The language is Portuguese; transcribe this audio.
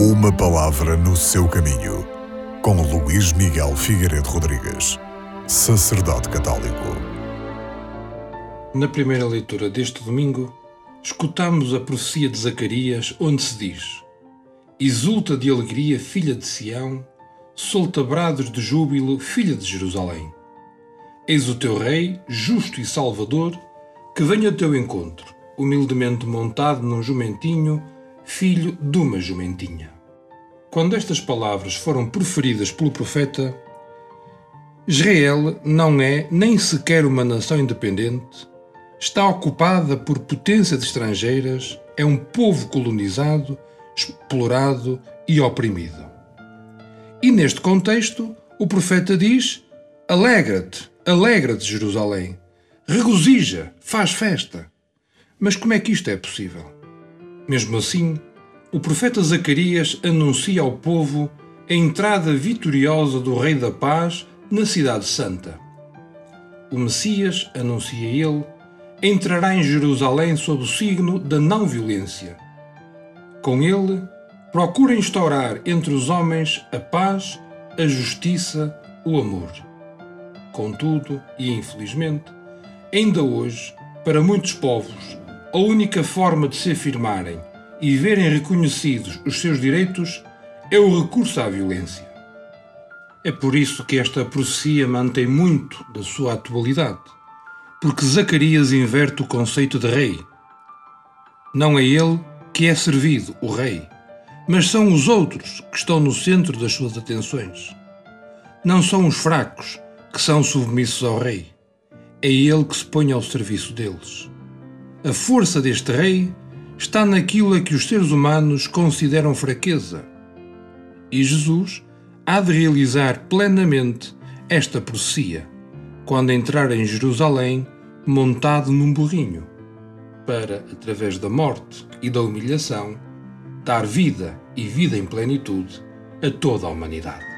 Uma palavra no seu caminho, com Luís Miguel Figueiredo Rodrigues, sacerdote católico. Na primeira leitura deste domingo, escutamos a profecia de Zacarias, onde se diz: Exulta de alegria, filha de Sião, solta brados de júbilo, filha de Jerusalém. Eis o teu rei, justo e salvador, que vem ao teu encontro, humildemente montado num jumentinho filho de uma jumentinha. Quando estas palavras foram proferidas pelo profeta, Israel não é nem sequer uma nação independente, está ocupada por potência de estrangeiras, é um povo colonizado, explorado e oprimido. E neste contexto, o profeta diz: Alegra-te, alegra-te, Jerusalém, regozija, faz festa. Mas como é que isto é possível? Mesmo assim, o profeta Zacarias anuncia ao povo a entrada vitoriosa do Rei da Paz na Cidade Santa. O Messias, anuncia ele, entrará em Jerusalém sob o signo da não-violência. Com ele, procura instaurar entre os homens a paz, a justiça, o amor. Contudo, e infelizmente, ainda hoje, para muitos povos, a única forma de se afirmarem e verem reconhecidos os seus direitos é o recurso à violência. É por isso que esta profecia mantém muito da sua atualidade, porque Zacarias inverte o conceito de rei. Não é ele que é servido, o rei, mas são os outros que estão no centro das suas atenções. Não são os fracos que são submissos ao rei, é ele que se põe ao serviço deles. A força deste rei está naquilo a que os seres humanos consideram fraqueza. E Jesus há de realizar plenamente esta profecia quando entrar em Jerusalém montado num burrinho, para, através da morte e da humilhação, dar vida e vida em plenitude a toda a humanidade.